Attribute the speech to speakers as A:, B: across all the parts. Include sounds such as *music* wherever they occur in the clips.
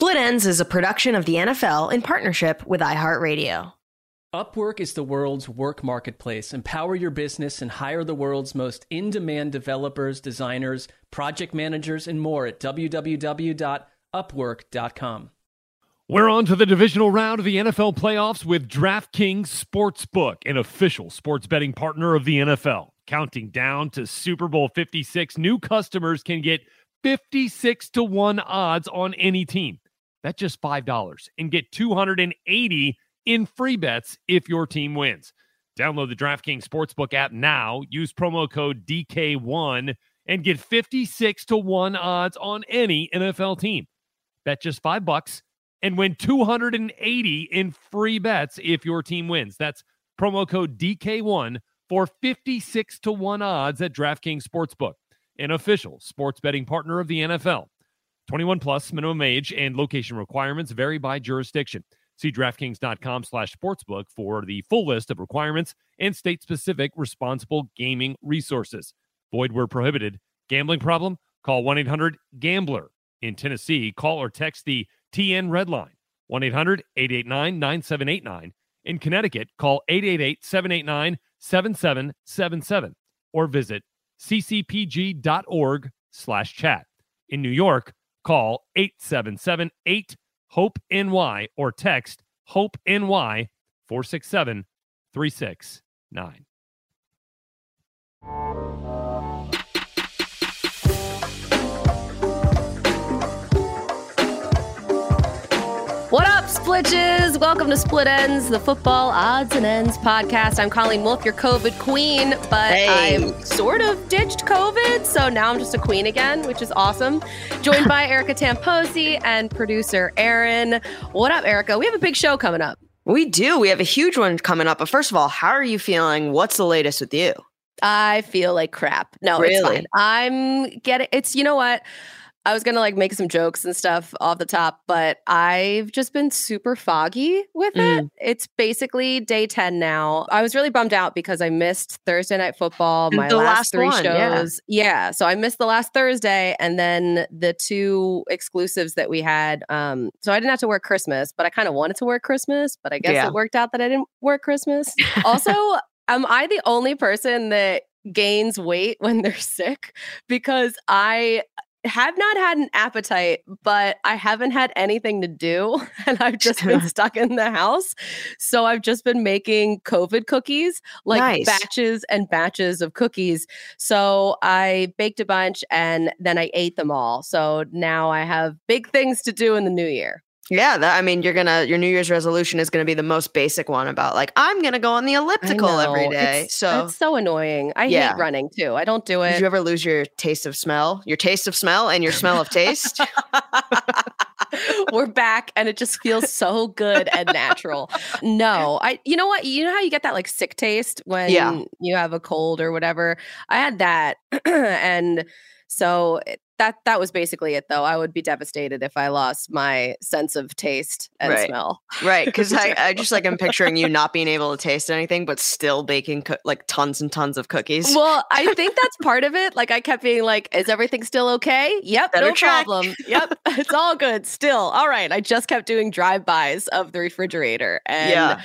A: Split Ends is a production of the NFL in partnership with iHeartRadio.
B: Upwork is the world's work marketplace. Empower your business and hire the world's most in demand developers, designers, project managers, and more at www.upwork.com.
C: We're on to the divisional round of the NFL playoffs with DraftKings Sportsbook, an official sports betting partner of the NFL. Counting down to Super Bowl 56, new customers can get 56 to 1 odds on any team. That's just $5 and get 280 in free bets if your team wins. Download the DraftKings Sportsbook app now. Use promo code DK1 and get 56 to 1 odds on any NFL team. Bet just 5 bucks and win 280 in free bets if your team wins. That's promo code DK1 for 56 to 1 odds at DraftKings Sportsbook, an official sports betting partner of the NFL. 21 plus minimum age and location requirements vary by jurisdiction. See DraftKings.com slash sportsbook for the full list of requirements and state specific responsible gaming resources. Void where prohibited. Gambling problem? Call 1 800 Gambler. In Tennessee, call or text the TN Red Line 1 800 889 9789. In Connecticut, call 888 789 7777 or visit ccpg.org slash chat. In New York, call 877 8 HOPE NY or text HOPE NY 467 369.
A: Splitches? Welcome to Split Ends, the football odds and ends podcast. I'm Colleen Wolf, your COVID queen, but
D: Hey.
A: I'm sort of ditched COVID, so now I'm just a queen again, which is awesome. Joined by *laughs* Erica Tamposi and producer Aaron. What up, Erica? We have a big show coming up.
D: We do. We have a huge one coming up. But first of all, how are you feeling? What's the latest with you?
A: I feel like crap. No, it's
D: Really?
A: fine. I'm getting it's you know what? I was gonna like make some jokes and stuff off the top, but I've just been super foggy with it.
D: Mm.
A: It's basically day 10 now. I was really bummed out because I missed Thursday night football, my last,
D: last
A: three
D: one, yeah.
A: shows. Yeah. So I missed the last Thursday and then the two exclusives that we had. Um, so I didn't have to work Christmas, but I kind of wanted to work Christmas, but I guess
D: Yeah.
A: it worked out that I didn't work Christmas. Also, *laughs* am I the only person that gains weight when they're sick? Because I have not had an appetite, but I haven't had anything to do. *laughs* And I've just been stuck in the house. So I've just been making COVID cookies, like
D: Nice.
A: batches and batches of cookies. So I baked a bunch and then I ate them all. So now I have big things to do in the new year.
D: Yeah, that, I mean, you're gonna your New Year's resolution is gonna be the most basic one about like I'm gonna go on the elliptical every day.
A: It's-
D: so,
A: it's so annoying. I
D: Yeah.
A: hate running too. I don't do it.
D: did you ever lose your taste of smell, your taste of smell, and your smell of taste? *laughs*
A: We're back and it just feels so good and natural. No, I you know what? You know how you get that like sick taste when
D: Yeah.
A: you have a cold or whatever? I had that *clears throat* and so that that was basically it though. I would be devastated if I lost my sense of taste and
D: Right.
A: smell.
D: right? Because *laughs* I, I just like I'm picturing you not being able to taste anything, but still baking coo- like tons and tons of cookies.
A: Well, I *laughs* think that's part of it. Like I kept being like, "Is everything still okay?" Yep,
D: Better
A: no
D: check.
A: problem. Yep, *laughs* it's all good. Still, all right. I just kept doing drive-bys of the refrigerator, and
D: Yeah.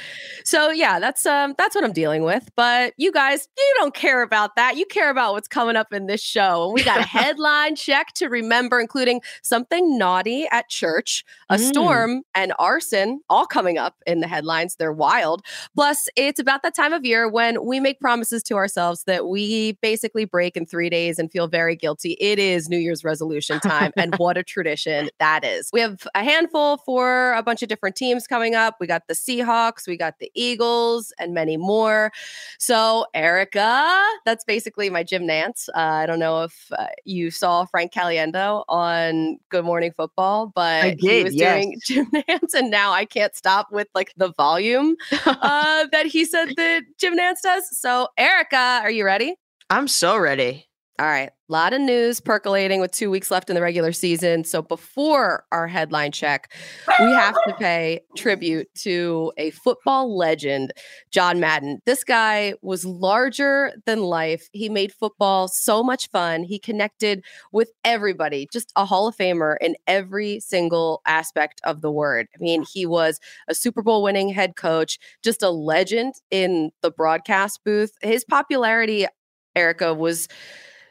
A: so yeah, that's um that's what I'm dealing with. But you guys, you don't care about that. You care about what's coming up in this show, and we got a headline check to remember, including something naughty at church, a
D: Mm.
A: storm, and arson, all coming up in the headlines. They're wild. Plus, it's about that time of year when we make promises to ourselves that we basically break in three days and feel very guilty. It is New Year's resolution time, and *laughs* what a tradition that is. We have a handful for a bunch of different teams coming up. We got the Seahawks, we got the Eagles, and many more. So, Erica, that's basically my Jim Nantz. Uh, I don't know if uh, you saw Frank Caliendo on Good Morning Football, but
D: I
A: he was
D: yes.
A: doing Jim Nantz, and now I can't stop with like the volume *laughs* uh, that he said that Jim Nantz does. So, Erica, are you ready?
D: I'm so ready.
A: All right. A lot of news percolating with two weeks left in the regular season. So before our headline check, we have to pay tribute to a football legend, John Madden. This guy was larger than life. He made football so much fun. He connected with everybody, just a Hall of Famer in every single aspect of the word. I mean, he was a Super Bowl winning head coach, just a legend in the broadcast booth. His popularity, Erica, was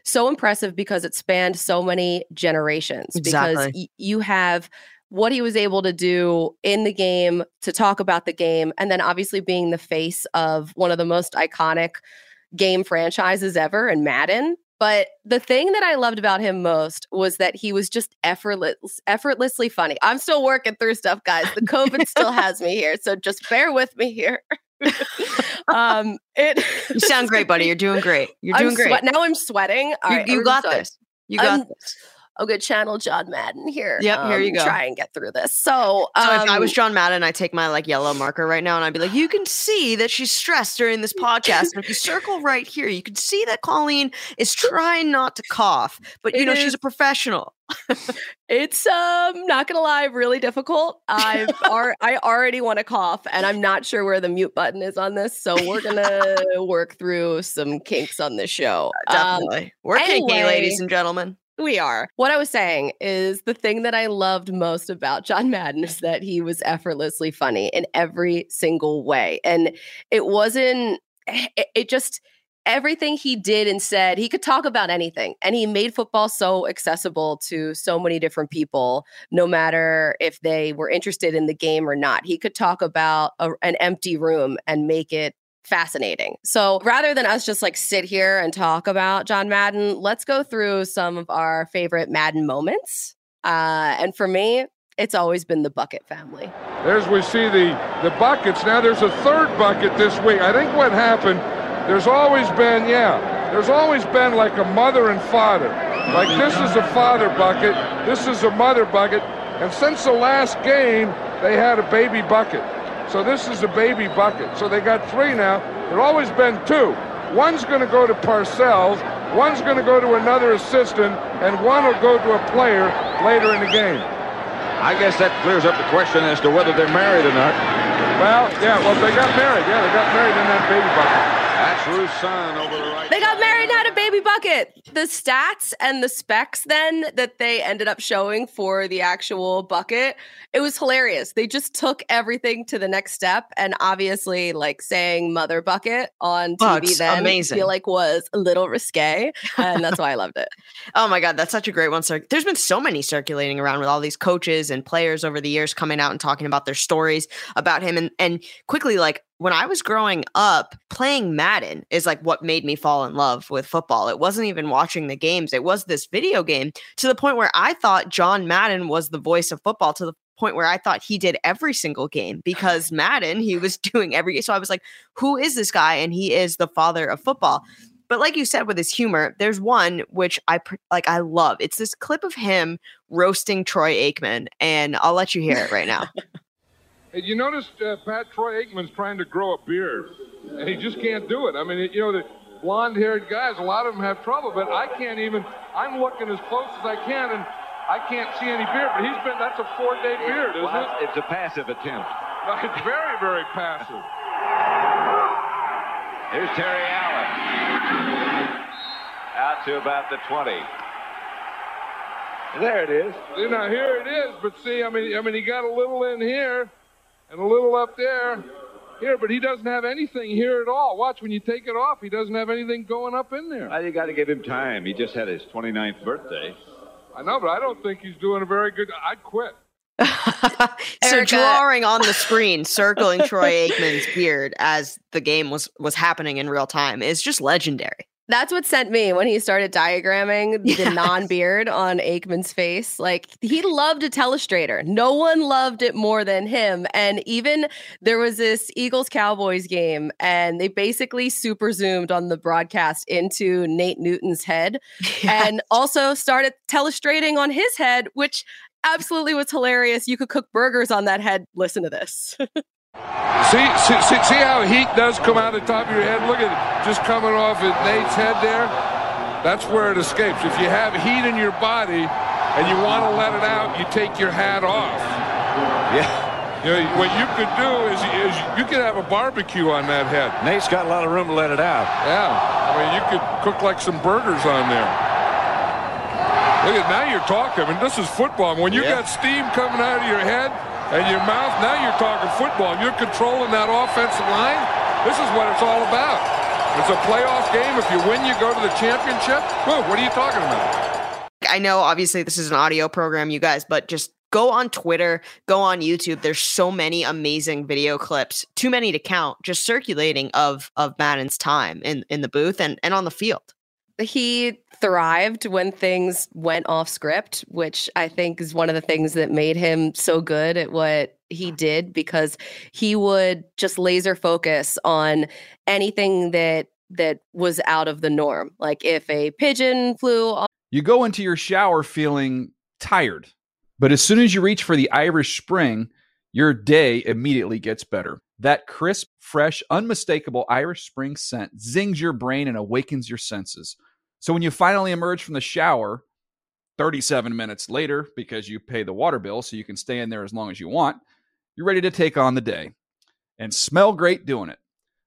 A: so impressive because it spanned so many generations. Because
D: Exactly.
A: y- you have what he was able to do in the game to talk about the game, and then obviously being the face of one of the most iconic game franchises ever in Madden. But the thing that I loved about him most was that he was just effortless, effortlessly funny. I'm still working through stuff, guys. The COVID *laughs* still has me here, so just bear with me here. *laughs* um, it
D: You sound great, buddy. You're doing great. You're
A: I'm
D: doing great.
A: sweat- now I'm sweating. All
D: you
A: right,
D: you got this. You got
A: I'm-
D: this.
A: I'm gonna channel John Madden here.
D: Yep, here you
A: um,
D: go.
A: Try and get through this. So, um,
D: So if I was John Madden, I'd take my like yellow marker right now and I'd be like, you can see that she's stressed during this podcast. And if you circle right here, you can see that Colleen is trying not to cough. But you know, she's a professional. *laughs*
A: it's um not gonna lie, really difficult. I've ar- I already want to cough, and I'm not sure where the mute button is on this. So we're gonna work through some kinks on this show. *laughs* Um,
D: Definitely. We're kinky, ladies and gentlemen.
A: We are. What I was saying is the thing that I loved most about John *laughs* Madden is that he was effortlessly funny in every single way. And it wasn't, eh, it, it just, everything he did and said, he could talk about anything. And he made football so accessible to so many different people, no matter if they were interested in the game or not. He could talk about a, an empty room and make it fascinating. So rather than us just like sit here and talk about John Madden, let's go through some of our favorite Madden moments. Uh, and for me, it's always been the Bucket family.
E: There's we see the the buckets. Now there's a third bucket this week. I think what happened, there's always been, yeah, there's always been like a mother and father. Like this is a father bucket, this is a mother bucket, and since the last game, they had a baby bucket. So this is a baby bucket. So they got three now. There's always been two. One's going to go to Parcells, one's going to go to another assistant, and one will go to a player later in the game.
F: I guess that clears up the question as to whether they're married or not.
E: Well, yeah, well, they got married. Yeah, they got married in that baby bucket.
F: That's Ruth's son over the right.
A: They got married and had a baby bucket. The stats and the specs then that they ended up showing for the actual bucket, it was hilarious. They just took everything to the next step. And obviously, like saying mother bucket on TV
D: it's
A: then I feel like was a little risque. And that's why I loved it. *laughs*
D: Oh my God, that's such a great one. Cir- There's been so many circulating around with all these coaches and players over the years coming out and talking about their stories about him. And and quickly, like when I was growing up, playing Madden is like what made me fall in love with football. It wasn't even watching the games, it was this video game to the point where I thought John Madden was the voice of football to the point where I thought he did every single game because *laughs* Madden, he was *laughs* doing every so I was like, who is this guy? And he is the father of football. But like you said with his humor, there's one which I like I love. It's this clip of him roasting Troy Aikman and I'll let you hear it right now. *laughs*
E: You noticed uh, Pat Troy Aikman's trying to grow a beard, and he just can't do it. I mean, you know, the blonde-haired guys, a lot of them have trouble, but I can't even. I'm looking as close as I can, and I can't see any beard. But he's been. That's a four-day beard, isn't
F: Well,
E: it?
F: it's a passive attempt.
E: No, *laughs* It's very, very passive.
F: Here's Terry Allen. Out to about the 20. There it is.
E: Now here it is, but see, I mean, I mean, he got a little in here, and a little up there, here, but he doesn't have anything here at all. Watch when you take it off, he doesn't have anything going up in there.
F: Well, you got to give him time. He just had his 29th birthday.
E: I know, but I don't think he's doing a very good. I'd quit. *laughs*
D: so
A: Erica-
D: drawing on the screen, circling Troy Aikman's beard as the game was was happening in real time is just legendary.
A: That's what sent me when he started diagramming *laughs* the non beard on Aikman's face. Like he loved a telestrator. No one loved it more than him. And even there was this Eagles Cowboys game, and they basically super zoomed on the broadcast into Nate Newton's head *laughs* and also started telestrating on his head, which absolutely was hilarious. You could cook burgers on that head. Listen to this. *laughs*
E: See, see, see, see how heat does come out of the top of your head? Look at it, just coming off at Nate's head there. That's where it escapes. If you have heat in your body and you want to let it out, you take your hat off.
G: Yeah.
E: You know, what you could do is, is you could have a barbecue on that head.
G: Nate's got a lot of room to let it out.
E: Yeah, I mean, you could cook like some burgers on there. Look at now you're talking. I mean, this is football. When you
G: Yeah.
E: got steam coming out of your head and your mouth, now you're talking football. You're controlling that offensive line. This is what it's all about. It's a playoff game. If you win, you go to the championship. Whoa, what are you talking about?
D: I know obviously this is an audio program, you guys, but just go on Twitter, go on YouTube. There's so many amazing video clips, too many to count, just circulating of of Madden's time in in the booth and and on the field.
A: He thrived when things went off script, which I think is one of the things that made him so good at what he did because he would just laser focus on anything that that was out of the norm. Like if a pigeon flew
H: You go into your shower feeling tired, but as soon as you reach for the Irish Spring, your day immediately gets better. That crisp, fresh, unmistakable Irish Spring scent zings your brain and awakens your senses. So when you finally emerge from the shower, 37 minutes later, because you pay the water bill so you can stay in there as long as you want, you're ready to take on the day and smell great doing it.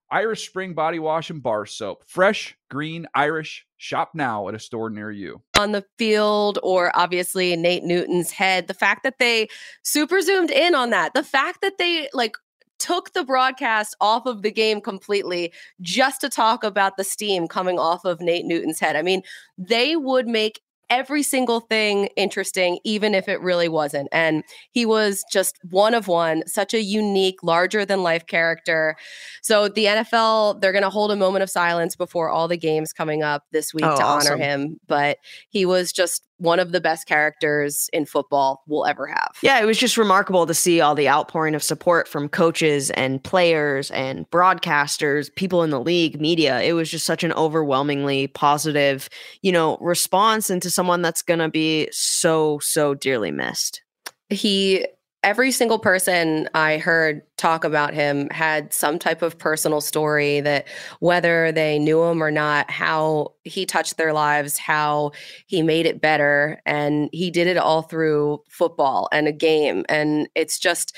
H: Irish Spring Body Wash and Bar Soap. Fresh, green, Irish. Shop now at a store near you.
A: on the field or obviously Nate Newton's head. The fact that they super zoomed in on that, the fact that they like took the broadcast off of the game completely just to talk about the steam coming off of Nate Newton's head. I mean, they would make every single thing interesting even if it really wasn't and he was just one of one such a unique larger than life character so the NFL they're going to hold a moment of silence before all the games coming up this week
D: Oh,
A: to
D: awesome.
A: honor him but he was just one of the best characters in football we'll ever have
D: Yeah, it was just remarkable to see all the outpouring of support from coaches and players and broadcasters, people in the league, media. It was just such an overwhelmingly positive, you know, response into someone that's going to be so so dearly missed.
A: he every single person i heard talk about him had some type of personal story that whether they knew him or not how he touched their lives how he made it better and he did it all through football and a game and it's just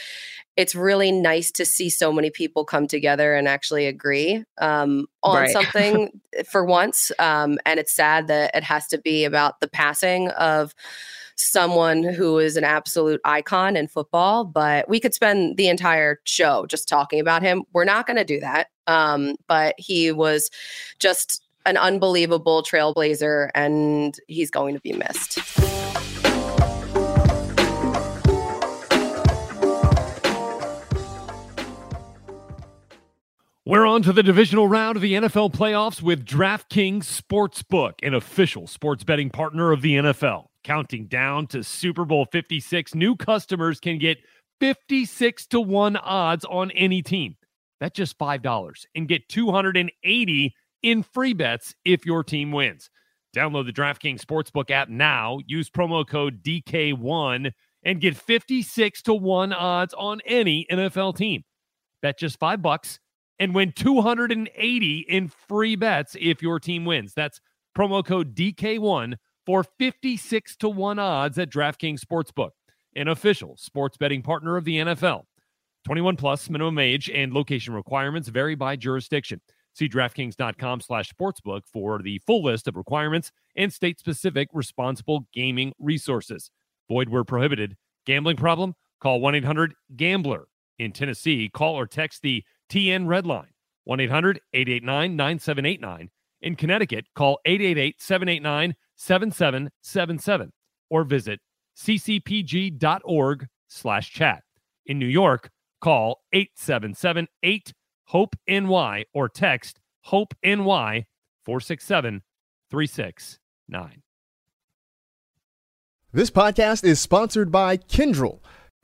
A: it's really nice to see so many people come together and actually agree um, on
D: Right.
A: something *laughs* for once um, and it's sad that it has to be about the passing of someone who is an absolute icon in football, but we could spend the entire show just talking about him. We're not going to do that. Um, but he was just an unbelievable trailblazer and he's going to be missed.
C: We're on to the divisional round of the NFL playoffs with DraftKings Sportsbook, an official sports betting partner of the NFL. Counting down to Super Bowl 56, new customers can get 56 to 1 odds on any team. Bet just $5 and get 280 in free bets if your team wins. Download the DraftKings Sportsbook app now, use promo code DK1 and get 56 to 1 odds on any NFL team. Bet just 5 bucks and win 280 in free bets if your team wins. That's promo code DK1 for 56 to 1 odds at DraftKings Sportsbook, an official sports betting partner of the NFL. 21 plus minimum age and location requirements vary by jurisdiction. See DraftKings.com slash sportsbook for the full list of requirements and state-specific responsible gaming resources. Void where prohibited. Gambling problem? Call 1-800-GAMBLER. In Tennessee, call or text the TN Red Line, 1 800 889 9789. In Connecticut, call 888 789 7777 or visit ccpg.org slash chat. In New York, call 877 8 HOPE NY or text HOPE NY 467 369.
I: This podcast is sponsored by Kyndryl.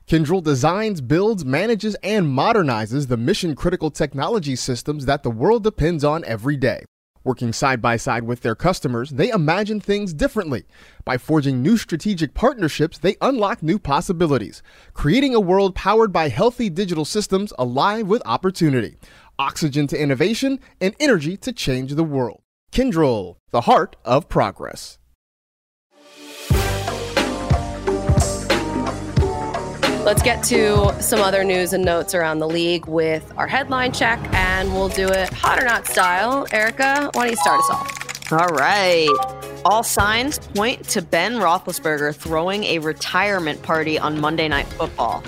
I: Kyndryl designs, builds, manages, and modernizes the mission critical technology systems that the world depends on every day. Working side by side with their customers, they imagine things differently. By forging new strategic partnerships, they unlock new possibilities, creating a world powered by healthy digital systems alive with opportunity, oxygen to innovation, and energy to change the world. Kyndryl, the heart of progress.
A: Let's get to some other news and notes around the league with our headline check, and we'll do it hot or not style. Erica, why don't you start us off?
D: All right. All signs point to Ben Roethlisberger throwing a retirement party on Monday Night Football.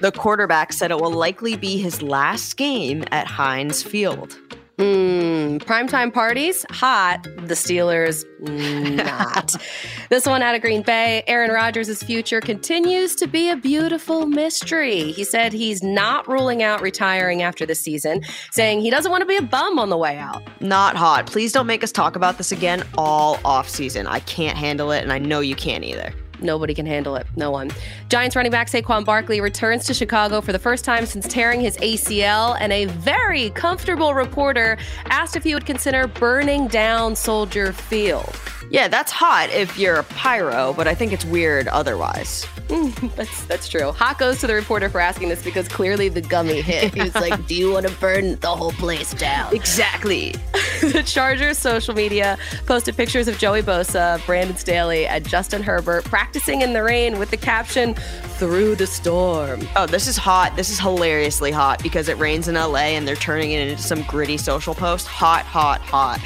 D: The quarterback said it will likely be his last game at Heinz Field.
A: Mm, primetime parties, hot. The Steelers, not. *laughs* this one out of Green Bay. Aaron Rodgers' future continues to be a beautiful mystery. He said he's not ruling out retiring after the season, saying he doesn't want to be a bum on the way out.
D: Not hot. Please don't make us talk about this again all off season. I can't handle it, and I know you can't either.
A: Nobody can handle it. No one. Giants running back Saquon Barkley returns to Chicago for the first time since tearing his ACL, and a very comfortable reporter asked if he would consider burning down Soldier Field.
D: Yeah, that's hot if you're a pyro, but I think it's weird otherwise. *laughs*
A: that's that's true. Hot goes to the reporter for asking this because clearly the gummy hit. He was like, *laughs* "Do you want to burn the whole place down?"
D: Exactly. *laughs*
A: the Chargers social media posted pictures of Joey Bosa, Brandon Staley, and Justin Herbert practicing in the rain with the caption "Through the storm."
D: Oh, this is hot. This is hilariously hot because it rains in LA and they're turning it into some gritty social post. Hot, hot, hot.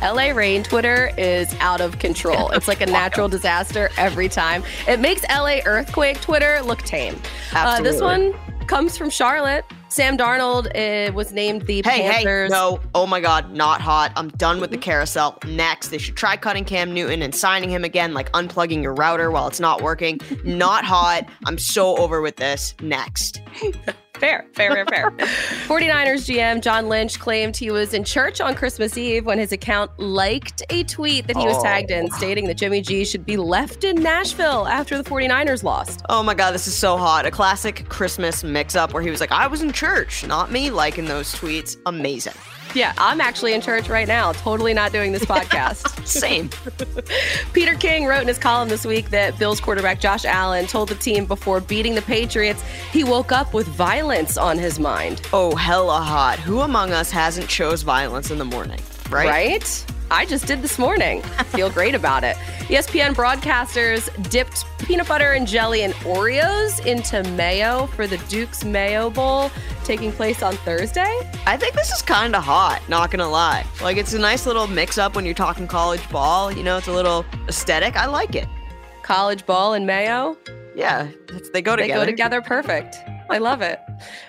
A: LA Rain Twitter is out of control. It's like a *laughs* natural disaster every time. It makes LA Earthquake Twitter look tame. Uh, this one comes from Charlotte. Sam Darnold uh, was named the
D: hey,
A: Panthers.
D: Hey, no. Oh my God, not hot. I'm done with the carousel. Next, they should try cutting Cam Newton and signing him again, like unplugging your router while it's not working. not hot. I'm so over with this. Next. *laughs*
A: fair, fair, fair, fair. *laughs* 49ers GM John Lynch claimed he was in church on Christmas Eve when his account liked a tweet that he was tagged in oh. stating that Jimmy G should be left in Nashville after the 49ers lost.
D: Oh my God, this is so hot. A classic Christmas mix up where he was like, I was in church, not me liking those tweets. Amazing.
A: Yeah, I'm actually in church right now, totally not doing this podcast. *laughs*
D: Same. *laughs*
A: Peter King wrote in his column this week that Bills quarterback Josh Allen told the team before beating the Patriots he woke up with violence on his mind.
D: Oh, hella hot. Who among us hasn't chose violence in the morning? Right?
A: Right? I just did this morning. I feel great about it. ESPN broadcasters dipped peanut butter and jelly and Oreos into mayo for the Duke's Mayo Bowl taking place on Thursday.
D: I think this is kind of hot, not gonna lie. Like, it's a nice little mix up when you're talking college ball. You know, it's a little aesthetic. I like it.
A: College ball and mayo?
D: Yeah, they go together.
A: They go together perfect. I love it.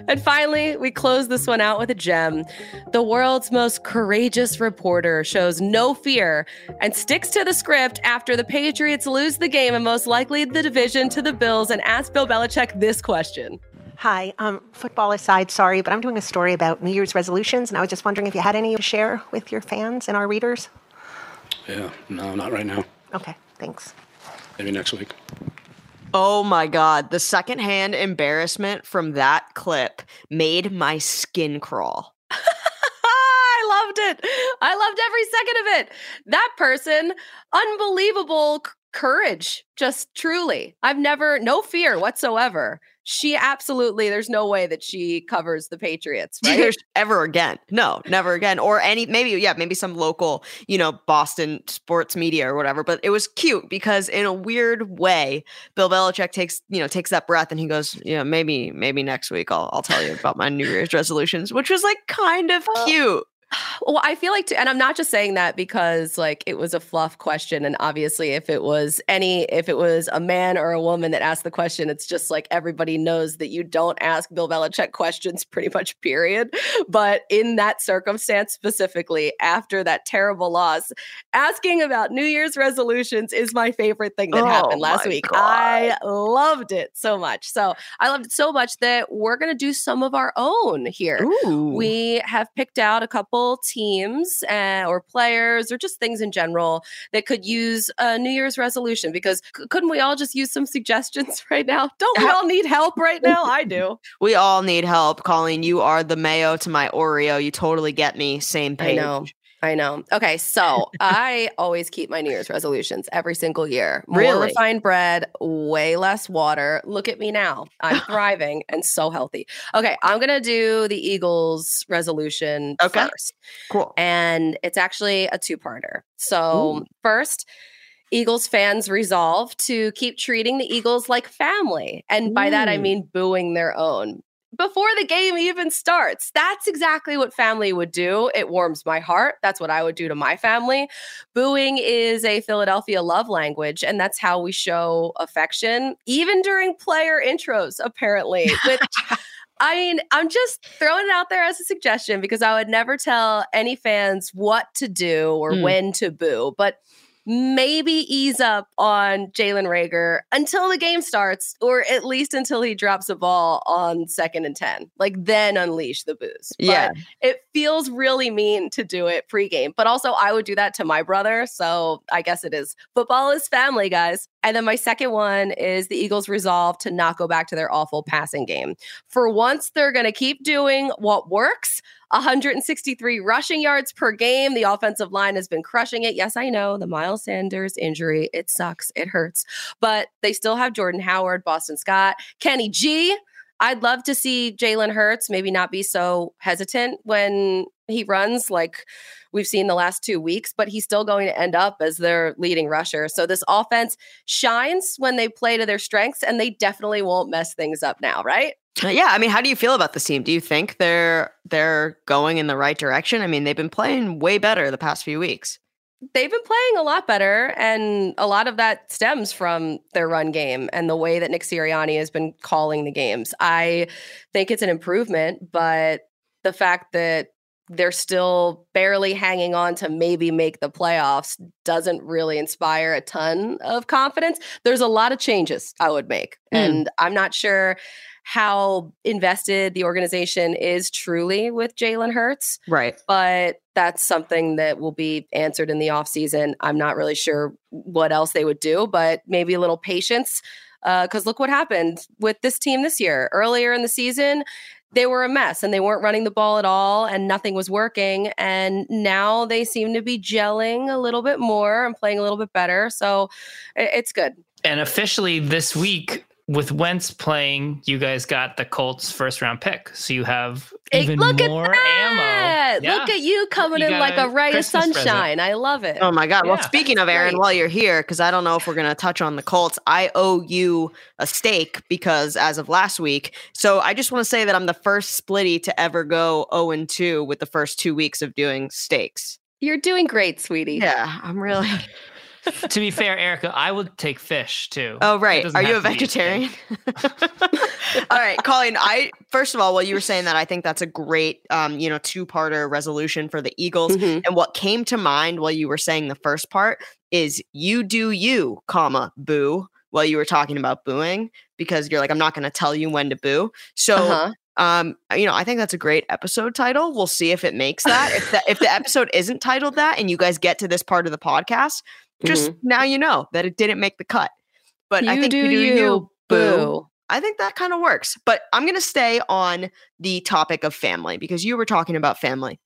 A: And finally, we close this one out with a gem. The world's most courageous reporter shows no fear and sticks to the script after the Patriots lose the game and most likely the division to the Bills and ask Bill Belichick this question.
J: Hi, um, football aside, sorry, but I'm doing a story about New Year's resolutions, and I was just wondering if you had any to share with your fans and our readers.
K: Yeah, no, not right now.
J: Okay, thanks.
K: Maybe next week.
D: Oh my God. The secondhand embarrassment from that clip made my skin crawl. *laughs*
A: I loved it. I loved every second of it. That person, unbelievable c- courage, just truly. I've never, no fear whatsoever. She absolutely, there's no way that she covers the Patriots, *laughs* right?
D: ever again. No, never again. Or any, maybe, yeah, maybe some local, you know, Boston sports media or whatever. But it was cute because in a weird way, Bill Belichick takes, you know, takes that breath and he goes, yeah, maybe, maybe next week I'll, I'll tell you about my New Year's resolutions, which was like kind of cute.
A: Well, I feel like, to, and I'm not just saying that because like it was a fluff question, and obviously, if it was any, if it was a man or a woman that asked the question, it's just like everybody knows that you don't ask Bill Belichick questions, *laughs* pretty much, period. But in that circumstance specifically, after that terrible loss, asking about New Year's resolutions is my favorite thing that
D: Oh
A: happened last week.
D: God.
A: I loved it so much. So I loved it so much that we're gonna do some of our own here.
D: Ooh.
A: We have picked out a couple local teams uh, or players or just things in general that could use a New Year's resolution? Because c- couldn't we all just use some suggestions *laughs* right now? Don't we all need help right now? I *laughs* do.
D: We all need help. Colleen, you are the mayo to my Oreo. You totally get me. Same page.
A: I know. I know. Okay, so *laughs* I always keep my New Year's resolutions every single year. More
D: Really?
A: refined bread, way less water. Look at me now. I'm *laughs* thriving and so healthy. Okay, I'm going to do the Eagles resolution
D: Okay.
A: first.
D: Cool.
A: And it's actually a two parter. So, first, Eagles fans resolve to keep treating the Eagles like family. And by that, I mean booing their own. Before the game even starts. That's exactly what family would do. It warms my heart. That's what I would do to my family. Booing is a Philadelphia love language, and that's how we show affection, even during player intros, apparently. Which *laughs* I mean, I'm just throwing it out there as a suggestion because I would never tell any fans what to do or
D: Hmm.
A: when to boo, but maybe ease up on Jalen Reagor until the game starts, or at least until he drops a ball on second and 10. Like, then unleash the booze. But
D: Yeah.
A: it feels really mean to do it pregame, but also I would do that to my brother. So I guess it is football is family, guys. And then my second one is the Eagles resolve to not go back to their awful passing game. For once, they're going to keep doing what works 163 rushing yards per game. The offensive line has been crushing it. Yes, I know the Miles Sanders injury. It sucks. It hurts. But they still have Jordan Howard, Boston Scott, Kenny G. I'd love to see Jalen Hurts maybe not be so hesitant when he runs like we've seen the last two weeks, but he's still going to end up as their leading rusher. So this offense shines when they play to their strengths, and they definitely won't mess things up now, right?
D: Uh, Yeah, I mean, how do you feel about this team? Do you think they're they're going in the right direction? I mean, they've been playing way better the past few weeks.
A: they've been playing a lot better, and a lot of that stems from their run game and the way that Nick Sirianni has been calling the games. I think it's an improvement, but the fact that they're still barely hanging on to maybe make the playoffs doesn't really inspire a ton of confidence. There's a lot of changes I would make,
D: Hmm.
A: and I'm not sure how invested the organization is truly with Jalen Hurts
D: Right.
A: but that's something that will be answered in the offseason. I'm not really sure what else they would do, but maybe a little patience. Uh, because look what happened with this team this year. Earlier in the season, they were a mess and they weren't running the ball at all and nothing was working. And now they seem to be gelling a little bit more and playing a little bit better. So it's good.
L: And officially this week, with Wentz playing, you guys got the Colts first round pick. So you have
A: Hey,
L: even
A: look
L: more
A: at that!
L: ammo.
A: Look at you coming
L: You
A: in like a
L: a
A: ray of
L: Christmas present.
A: sunshine. I love it.
D: Oh my God. Well, speaking of Aaron,
A: Great.
D: while you're here, because I don't know if we're going to touch on the Colts, I owe you a stake because as of last week. So I just want to say that I'm the first splitty to ever go 0 and 2 with the first two weeks of doing stakes.
A: You're doing great, sweetie.
D: Yeah, I'm really.
L: To be fair, Erica, I would take fish too.
D: Oh, right. Are you a
L: have to be
D: vegetarian? *laughs* All right, Colleen. I first of all, while you were saying that, I think that's a great, um, you know, two-parter resolution for the Eagles.
A: Mhm.
D: And what came to mind while you were saying the first part is "you do you, comma boo." While you were talking about booing, because you're like, I'm not going to tell you when to boo. So,
A: Uh-huh.
D: um, you know, I think that's a great episode title. We'll see if it makes that. if the if the episode isn't titled that, and you guys get to this part of the podcast, just mm-hmm. now you know that it didn't make the cut. But I think
A: do
D: you do
A: you,
D: you, boo.
A: boo.
D: I think that kind of works. But I'm going to stay on the topic of family because you were talking about family.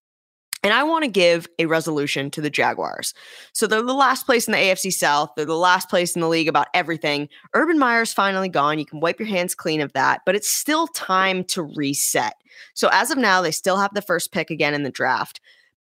D: And I want to give a resolution to the Jaguars. So they're the last place in the AFC South. They're the last place in the league about everything. Urban Meyer's finally gone. You can wipe your hands clean of that, but it's still time to reset. So as of now, they still have the first pick again in the draft.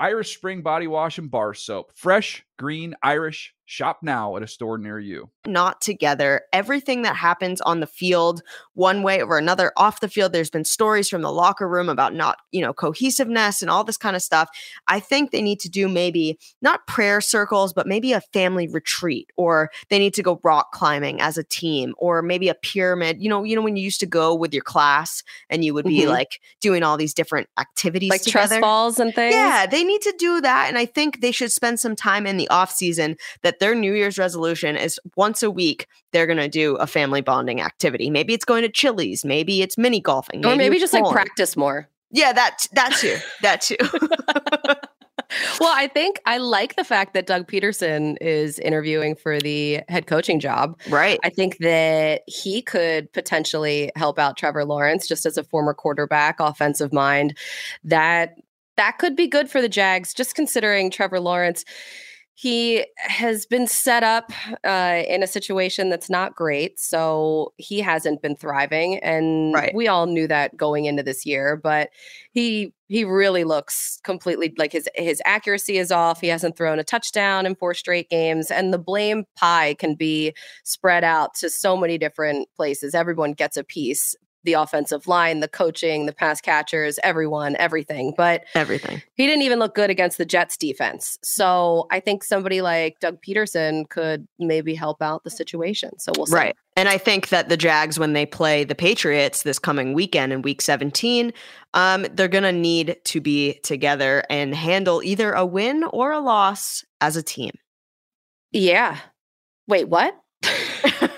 H: Irish Spring Body Wash and Bar Soap. Fresh, green, Irish. Shop now at a store near you.
D: not together. Everything that happens on the field, one way or another, off the field, there's been stories from the locker room about not, you know, cohesiveness and all this kind of stuff. I think they need to do maybe not prayer circles, but maybe a family retreat, or they need to go rock climbing as a team, or maybe a pyramid. You know, you know when you used to go with your class and you would be
A: Mhm.
D: like doing all these different activities
A: Like
D: together.
A: trust falls and things.
D: Yeah, they need to do that. And I think they should spend some time in the off season that their New Year's resolution is once a week, they're going to do a family bonding activity. Maybe it's going to Chili's. Maybe it's mini golfing.
A: Or maybe just like practice more.
D: Yeah, that, that too. That too. *laughs*
A: Well, I think I like the fact that Doug Pederson is interviewing for the head coaching job.
D: right.
A: I think that he could potentially help out Trevor Lawrence just as a former quarterback, offensive mind. That that could be good for the Jags, just considering Trevor Lawrence. He has been set up uh, in a situation that's not great, so he hasn't been thriving, and
D: Right.
A: we all knew that going into this year. But he he really looks completely like his his accuracy is off. He hasn't thrown a touchdown in four straight games, and the blame pie can be spread out to so many different places. Everyone gets a piece. The offensive line, the coaching, the pass catchers, everyone, everything. But
D: Everything.
A: he didn't even look good against the Jets defense. So I think somebody like Doug Pederson could maybe help out the situation. So we'll see.
D: Right. And I think that the Jags, when they play the Patriots this coming weekend in week 17, um, they're going to need to be together and handle either a win or a loss as a team.
A: Yeah. Wait, what?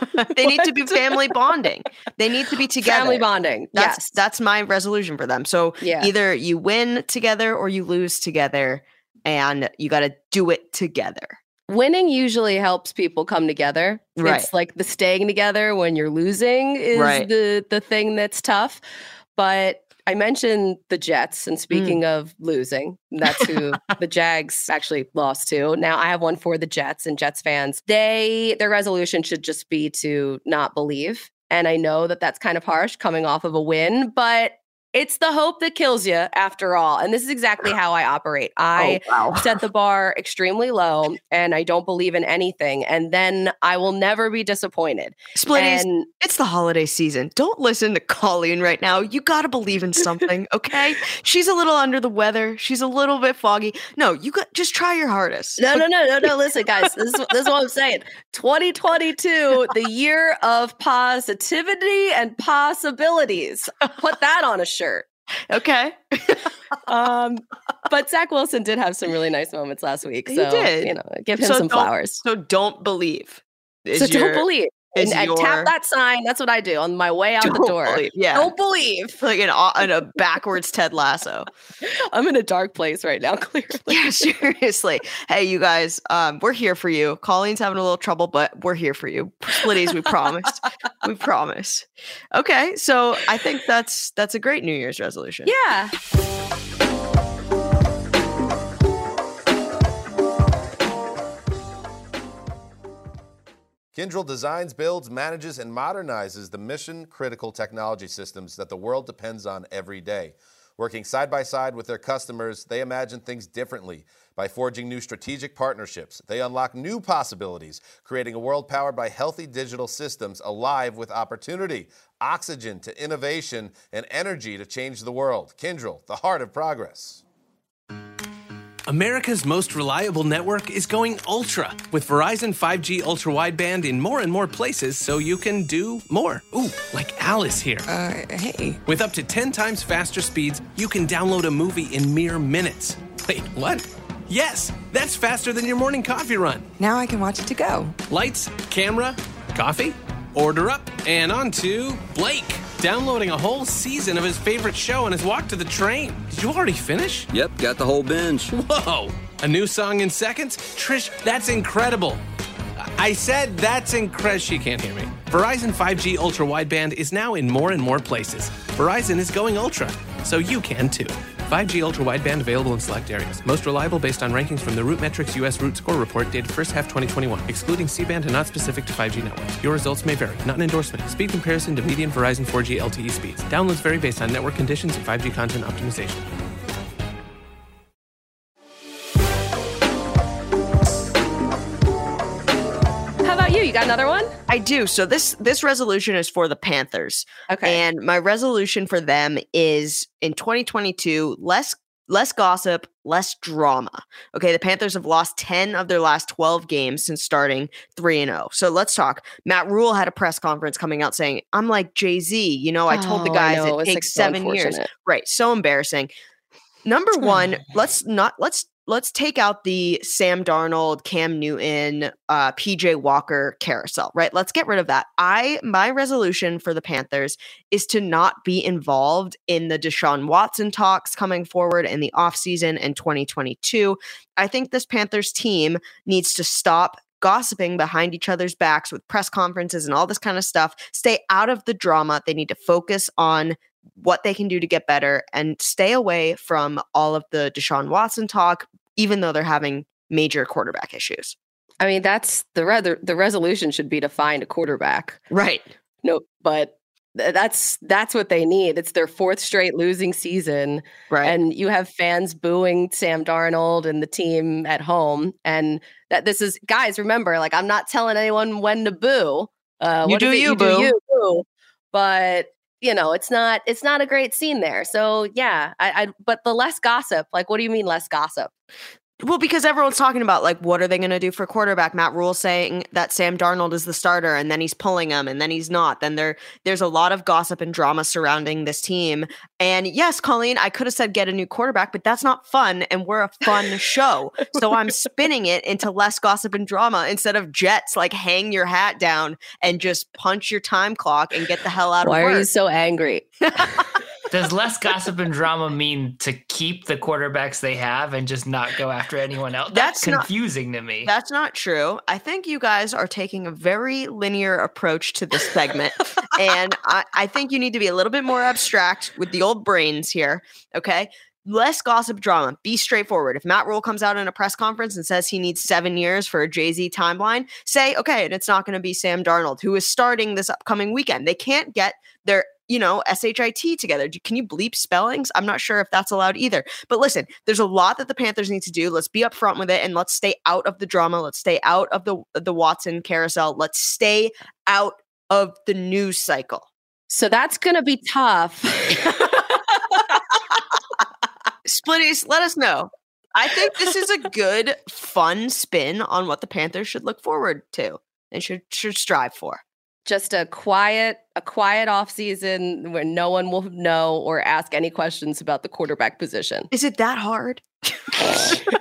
A: *laughs*
D: they need to be family bonding. They need to be *laughs* together.
A: Family bonding.
D: That's
A: yes.
D: that's my resolution for them. So
A: Yeah.
D: either you win together or you lose together, and you got to do it together.
A: winning usually helps people come together.
D: Right.
A: It's like the staying together when you're losing is
D: Right.
A: the the thing that's tough. But I mentioned the Jets,
D: Mm.
A: and speaking of losing, that's who *laughs* the Jags actually lost to. Now I have one for the Jets and Jets fans. They their resolution should just be to not believe. And I know that that's kind of harsh coming off of a win, but it's the hope that kills you after all. And this is exactly *sighs* how I operate. I
D: oh, wow. *laughs*
A: set the bar extremely low and I don't believe in anything. And then I will never be disappointed.
D: Splitties,
A: And
D: it's the holiday season. Don't listen to Colleen right now. You got to believe in *laughs* something, okay? She's a little under the weather. She's a little bit foggy. No, you got just try your hardest.
A: no, no, no, no, no. Listen, guys, this is, this is what I'm saying. 2022, the year of positivity and possibilities. Put that on a *laughs* shirt.
D: Okay. *laughs*
A: Um, but Zach Wilson did have some really nice moments last week.
D: He
A: So,
D: did.
A: you know, give him
D: So
A: some flowers.
D: So don't believe.
A: So don't believe. And,
D: is
A: and
D: your-
A: tap that sign. That's what I do on my way out the
D: Don't
A: door.
D: believe, yeah.
A: Don't believe.
D: Like an, in a backwards Ted Lasso. *laughs*
A: I'm in a dark place right now, *laughs* clearly.
D: Yeah, *laughs* seriously. Hey, you guys, um, we're here for you. Colleen's having a little trouble, but we're here for you. Splitties, we promised. we promise. Okay, so I think that's that's a great New Year's resolution.
A: Yeah.
M: Kyndryl designs, builds, manages, and modernizes the mission critical technology systems that the world depends on every day. Working side by side with their customers, they imagine things differently. By forging new strategic partnerships, they unlock new possibilities, creating a world powered by healthy digital systems alive with opportunity, oxygen to innovation, and energy to change the world. Kyndryl, the heart of progress.
N: America's most reliable network is going ultra with Verizon 5G ultra wideband in more and more places so you can do more. Ooh, like Alice here.
O: Uh, hey.
N: With up to 10 times faster speeds, you can download a movie in mere minutes. Wait, what? Yes, that's faster than your morning coffee run.
O: Now I can watch it to go.
N: Lights, camera, coffee, order up, and on to Blake. Downloading a whole season of his favorite show on his walk to the train. Did you already finish?
P: Yep, got the whole binge.
N: Whoa! A new song in seconds? Trish, that's incredible. I said that's incredible. She can't hear me. Verizon 5G ultra wideband is now in more and more places. Verizon is going ultra, so you can too. 5G ultra wideband available in select areas. Most reliable based on rankings from the Root Metrics US Root Score Report dated first half 2021, excluding C-band and not specific to 5G networks. Your results may vary. Not an endorsement. Speed comparison to median Verizon 4G LTE speeds. Downloads vary based on network conditions and 5G content optimization.
A: Got another one?
D: I do. So this this resolution is for the Panthers.
A: Okay.
D: And my resolution for them is in 2022, less less gossip, less drama. Okay, the Panthers have lost 10 of their last 12 games since starting 3 and 0. So let's talk. Matt Rhule had a press conference coming out saying, "I'm like Jay-Z, you know, I told the
A: Oh,
D: guys it
A: It's, like,
D: takes
A: so
D: 7 years." Right, so embarrassing. Number 1, *sighs* let's not let's let's take out the Sam Darnold, Cam Newton, uh, PJ Walker carousel, right? Let's get rid of that. I my resolution for the Panthers is to not be involved in the Deshaun Watson talks coming forward in the offseason in 2022. I think this Panthers team needs to stop gossiping behind each other's backs with press conferences and all this kind of stuff. Stay out of the drama. They need to focus on what they can do to get better and stay away from all of the Deshaun Watson talk, even though they're having major quarterback issues.
A: I mean, that's the the resolution should be to find a quarterback.
D: Right.
A: No, but that's that's what they need. It's their fourth straight losing season,
D: right?
A: And you have fans booing Sam Darnold and the team at home, and that this is guys. Remember, like I'm not telling anyone when to boo. Uh,
D: You do you,
A: do
D: boo.
A: you, boo. But you know, it's not it's not a great scene there. So yeah, I, I but the less gossip. Like, what do you mean less gossip?
D: Well, because everyone's talking about like what are they going to do for quarterback? Matt Rhule saying that Sam Darnold is the starter, and then he's pulling him, and then he's not. Then there, there's a lot of gossip and drama surrounding this team. And yes, Colleen, I could have said get a new quarterback, but that's not fun, and we're a fun *laughs* show. So I'm spinning it into less gossip and drama instead of Jets. Like hang your hat down and just punch your time clock and get the hell out
A: Why
D: of work.
A: are you so angry? *laughs*
L: Does less gossip and drama mean to keep the quarterbacks they have and just not go after anyone else? That's,
D: That's not-
L: confusing to me.
D: That's not true. I think you guys are taking a very linear approach to this segment. *laughs* and I, I think you need to be a little bit more abstract with the old brains here. Okay. Less gossip drama. Be straightforward. If Matt Rhule comes out in a press conference and says he needs seven years for a Jay Z timeline, say, okay, and it's not going to be Sam Darnold, who is starting this upcoming weekend. They can't get their you know, SHIT together. Do- Can you bleep spellings? I'm not sure if that's allowed either. But listen, there's a lot that the Panthers need to do. Let's be upfront with it and let's stay out of the drama. Let's stay out of the the Watson carousel. Let's stay out of the news cycle.
A: So that's going to be tough.
D: Splitties, let us know. I think this is a good, fun spin on what the Panthers should look forward to and should should strive for.
A: Just a quiet, a quiet off season where no one will know or ask any questions about the quarterback position.
D: Is it that hard? *laughs*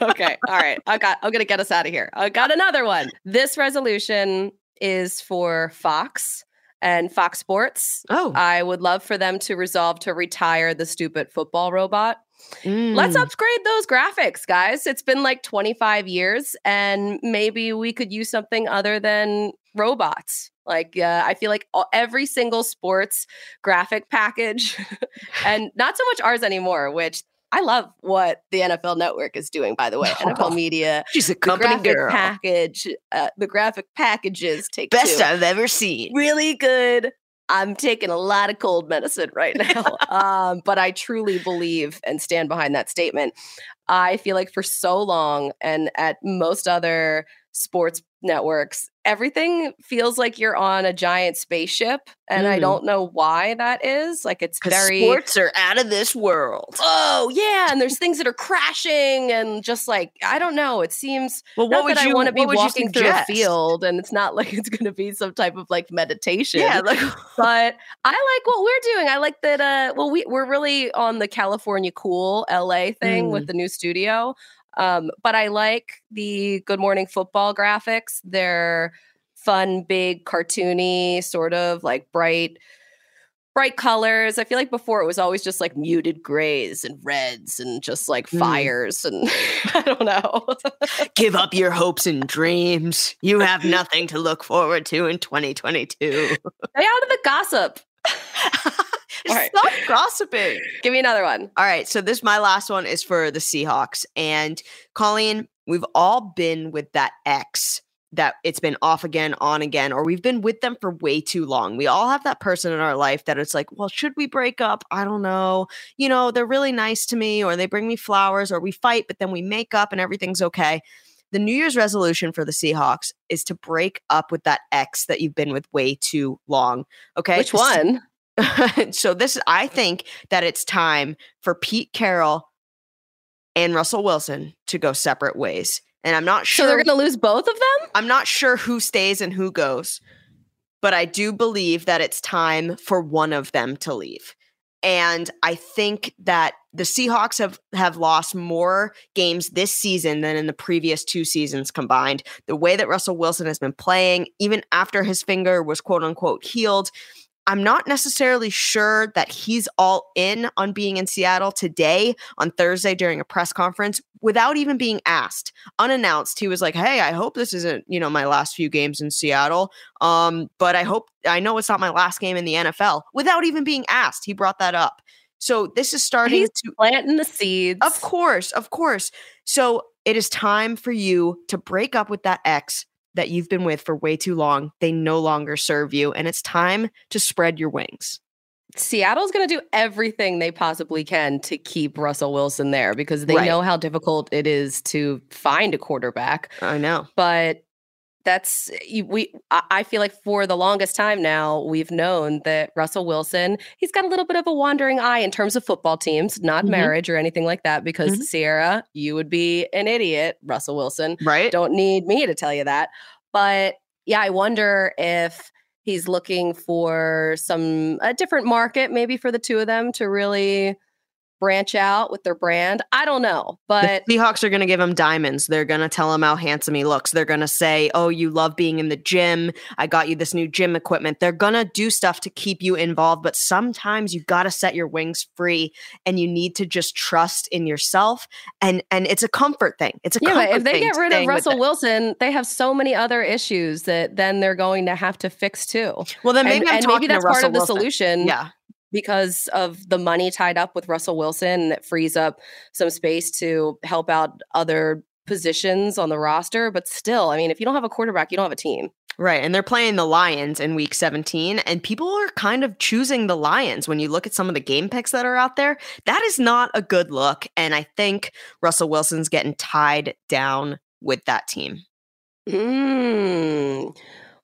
A: okay, all right. I got. I'm gonna get us out of here. I got another one. This resolution is for Fox and Fox Sports.
D: Oh,
A: I would love for them to resolve to retire the stupid football robot. Let's
D: Mm.
A: upgrade those graphics, guys. It's been like 25 years, and maybe we could use something other than robots. Like, uh, I feel like all, every single sports graphic package, *laughs* and not so much ours anymore, which I love what the NFL Network is doing, by the way. *laughs* NFL Media.
D: She's a company the
A: graphic
D: girl.
A: package, uh, the graphic packages take
D: Best
A: two
D: I've ever seen.
A: really good. I'm taking a lot of cold medicine right *laughs* now. um, but I truly believe and stand behind that statement. I feel like for so long, and at most other sports networks, everything feels like you're on a giant spaceship. And I
D: Mm.
A: don't know why that is. Like it's very
D: sports are out of this world.
A: Oh yeah, and there's things that are crashing and just like I don't know. It seems
D: Well, what would you-
A: I want to be
D: what would you
A: walking through a field, and it's not *laughs* like it's going to be some type of like meditation.
D: Yeah, like *laughs*
A: but I like what we're doing. I like that. Uh, well, we we're really on the California cool LA thing
D: Mm.
A: with the new studio. Um, but I like the Good Morning Football graphics. They're fun, big, cartoony, sort of like bright bright colors. I feel like before it was always just like muted grays and reds and just like
D: Mm.
A: fires and *laughs* I don't know.
D: Give up your hopes and dreams. You *laughs* have nothing to look forward to in 2022.
A: Stay out of the gossip. *laughs* *laughs* All right.
D: Stop gossiping.
A: Give me another one.
D: All right. So this my last one is for the Seahawks. And Colleen, we've all been with that ex that it's been off again, on again, or we've been with them for way too long. We all have that person in our life that it's like, well, should we break up? I don't know. You know, they're really nice to me, or they bring me flowers, or we fight, but then we make up and everything's okay. The New Year's resolution for the Seahawks is to break up with that ex that you've been with way too long. Okay.
A: Which one? *laughs*
D: so this I think that it's time for Pete Carroll and Russell Wilson to go separate ways. And I'm not
A: So
D: sure
A: they're going to lose both of them?
D: I'm not sure who stays and who goes, but I do believe that it's time for one of them to leave. And I think that the Seahawks have have lost more games this season than in the previous two seasons combined. The way that Russell Wilson has been playing, even after his finger was quote unquote healed, I'm not necessarily sure that he's all in on being in Seattle today on Thursday during a press conference without even being asked. Unannounced, he was like, "Hey, I hope this isn't, you know, my last few games in Seattle. Um, but I hope I know it's not my last game in the NFL." Without even being asked, he brought that up. So this is starting
A: He's
D: to
A: planting the seeds.
D: Of course, of course. So it is time for you to break up with that ex that you've been with for way too long. They no longer serve you, and it's time to spread your wings.
A: Seattle's going to do everything they possibly can to keep Russell Wilson there because they
D: Right.
A: know how difficult it is to find a quarterback.
D: I know.
A: But that's we I feel like for the longest time now we've known that Russell Wilson he's got a little bit of a wandering eye in terms of football teams not
D: Mhm.
A: marriage or anything like that because
D: Mhm.
A: Ciara you would be an idiot Russell Wilson
D: Right.
A: don't need me to tell you that but yeah I wonder if he's looking for some a different market maybe for the two of them to really branch out with their brand I don't know but
D: the Seahawks are going to give him diamonds. They're going to tell him how handsome he looks. They're going to say, "Oh, you love being in the gym. I got you this new gym equipment." They're going to do stuff to keep you involved, but sometimes you got to set your wings free and you need to just trust in yourself and and it's a comfort thing. It's a
A: yeah, if they get rid of Russell. Wilson, they have so many other issues that then they're going to have to fix too.
D: Well, then maybe
A: and,
D: I'm
A: and
D: talking
A: maybe
D: to
A: that's part
D: Russell
A: of the
D: Wilson.
A: solution.
D: Yeah.
A: Because of the money tied up with Russell Wilson, that frees up some space to help out other positions on the roster. But still, I mean, if you don't have a quarterback, you don't have a team.
D: Right. And they're playing the Lions in week 17. And people are kind of choosing the Lions when you look at some of the game picks that are out there. That is not a good look. And I think Russell Wilson's getting tied down with that team.
A: Mm.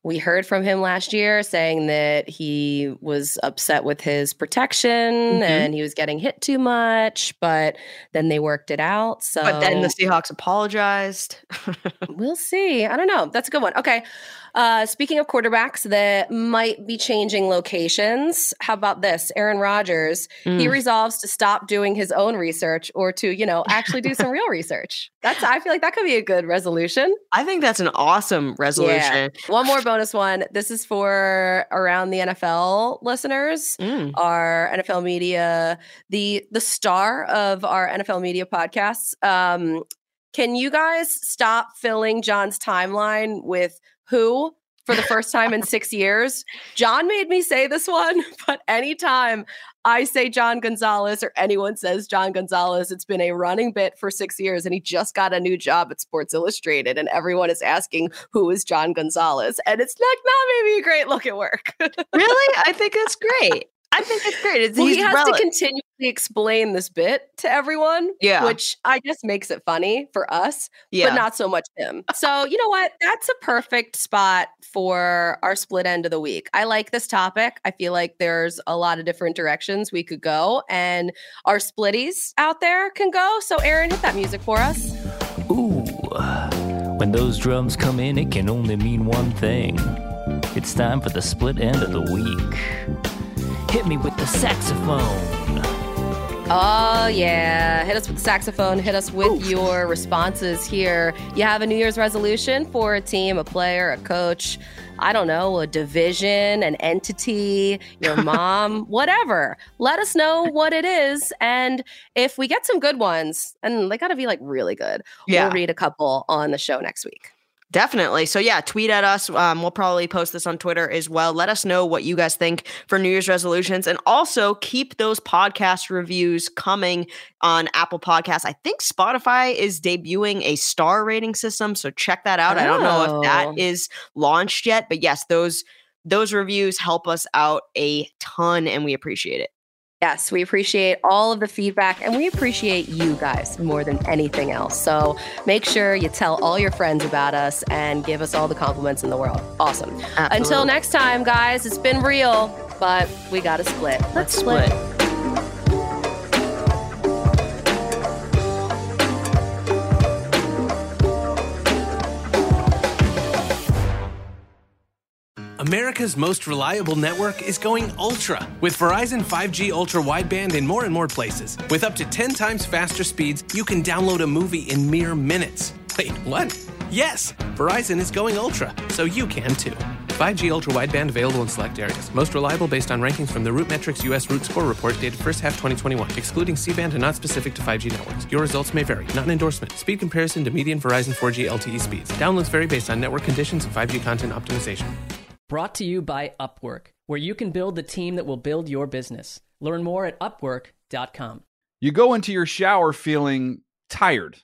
A: We heard from him last year saying that he was upset with his protection
D: Mhm.
A: and he was getting hit too much, but then they worked it out. So
D: But then the Seahawks apologized. *laughs*
A: we'll see. I don't know. That's a good one. Okay. Uh, speaking of quarterbacks that might be changing locations, how about this? Aaron Rodgers, he
D: Mm.
A: resolves to stop doing his own research or to, you know, actually do some *laughs* real research. That's, I feel like that could be a good resolution.
D: I think that's an awesome resolution.
A: Yeah. One more bonus one. This is for around the NFL listeners.
D: Mm.
A: Our NFL media, the the star of our NFL media podcasts. Um, can you guys stop filling John's timeline with who for the first time in six *laughs* years? John made me say this one, *laughs* but anytime I say John Gonzalez or anyone says John Gonzalez, it's been a running bit for six years, and he just got a new job at Sports Illustrated, and everyone is asking who is John Gonzalez, and it's like not maybe a great look at work. *laughs*
D: really? I think it's great. I think it's great. It's,
A: well, he has
D: rele-
A: to continually explain this bit to everyone,
D: Yeah.
A: which I guess makes it funny for us,
D: Yeah.
A: but not so much him. So you know what? That's a perfect spot for our split end of the week. I like this topic. I feel like there's a lot of different directions we could go, and our splitties out there can go. So Aaron, hit that music for us.
P: Ooh, when those drums come in, it can only mean one thing. It's time for the split end of the week. Hit me with the saxophone.
A: Oh, yeah. Hit us with the saxophone. Hit us with your responses here. You have a New Year's resolution for a team, a player, a coach, I don't know, a division, an entity, your *laughs* mom, whatever. Let us know what it is. And if we get some good ones, and they got to be like really good,
D: Yeah.
A: we'll read a couple on the show next week.
D: Definitely. So yeah, tweet at us. Um, we'll probably post this on Twitter as well. Let us know what you guys think for New Year's resolutions, and also keep those podcast reviews coming on Apple Podcasts. I think Spotify is debuting a star rating system, so check that out. I don't know if
A: Oh.
D: that is launched yet, but yes, those those reviews help us out a ton, and we appreciate it.
A: Yes, we appreciate all of the feedback and we appreciate you guys more than anything else. So make sure you tell all your friends about us and give us all the compliments in the world. Awesome.
D: Absolutely.
A: Until next time, guys, it's been real, but we got to split. Let's, split.
N: America's most reliable network is going ultra with Verizon 5G ultra wideband in more and more places. With up to 10 times faster speeds, you can download a movie in mere minutes. Wait, what? Yes, Verizon is going ultra, so you can too. 5G ultra wideband available in select areas. Most reliable based on rankings from the RootMetrics US Root Score report dated first half 2021, excluding C-band and not specific to 5G networks. Your results may vary, not an endorsement. Speed comparison to median Verizon 4G LTE speeds. Downloads vary based on network conditions and 5G content optimization.
B: Brought to you by Upwork, where you can build the team that will build your business. Learn more at upwork.com.
H: You go into your shower feeling tired,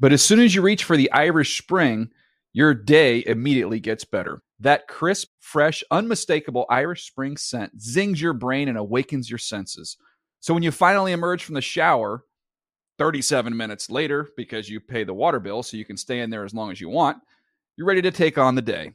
H: but as soon as you reach for the Irish Spring, your day immediately gets better. That crisp, fresh, unmistakable Irish Spring scent zings your brain and awakens your senses. So when you finally emerge from the shower, 37 minutes later, because you pay the water bill so you can stay in there as long as you want, you're ready to take on the day